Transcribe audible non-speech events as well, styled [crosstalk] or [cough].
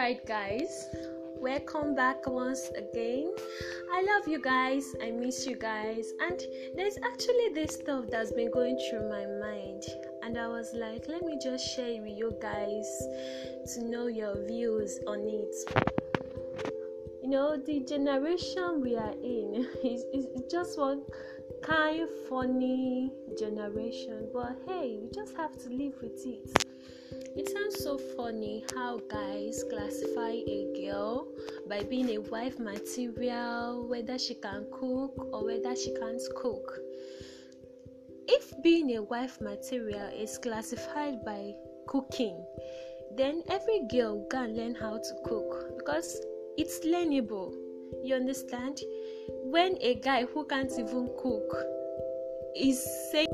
Alright, guys, welcome back once again. I love you guys, I miss you guys, and there's actually this stuff that's been going through my mind, and I was like, let me just share it with you guys to know your views on it. You know, the generation we are in [laughs] is, is just one kind funny generation, but hey, you just have to live with it. It sounds so funny how guys classify a girl by being a wife material, whether she can cook or whether she can't cook. If being a wife material is classified by cooking, then every girl can learn how to cook because it's learnable. You understand? When a guy who can't even cook is saying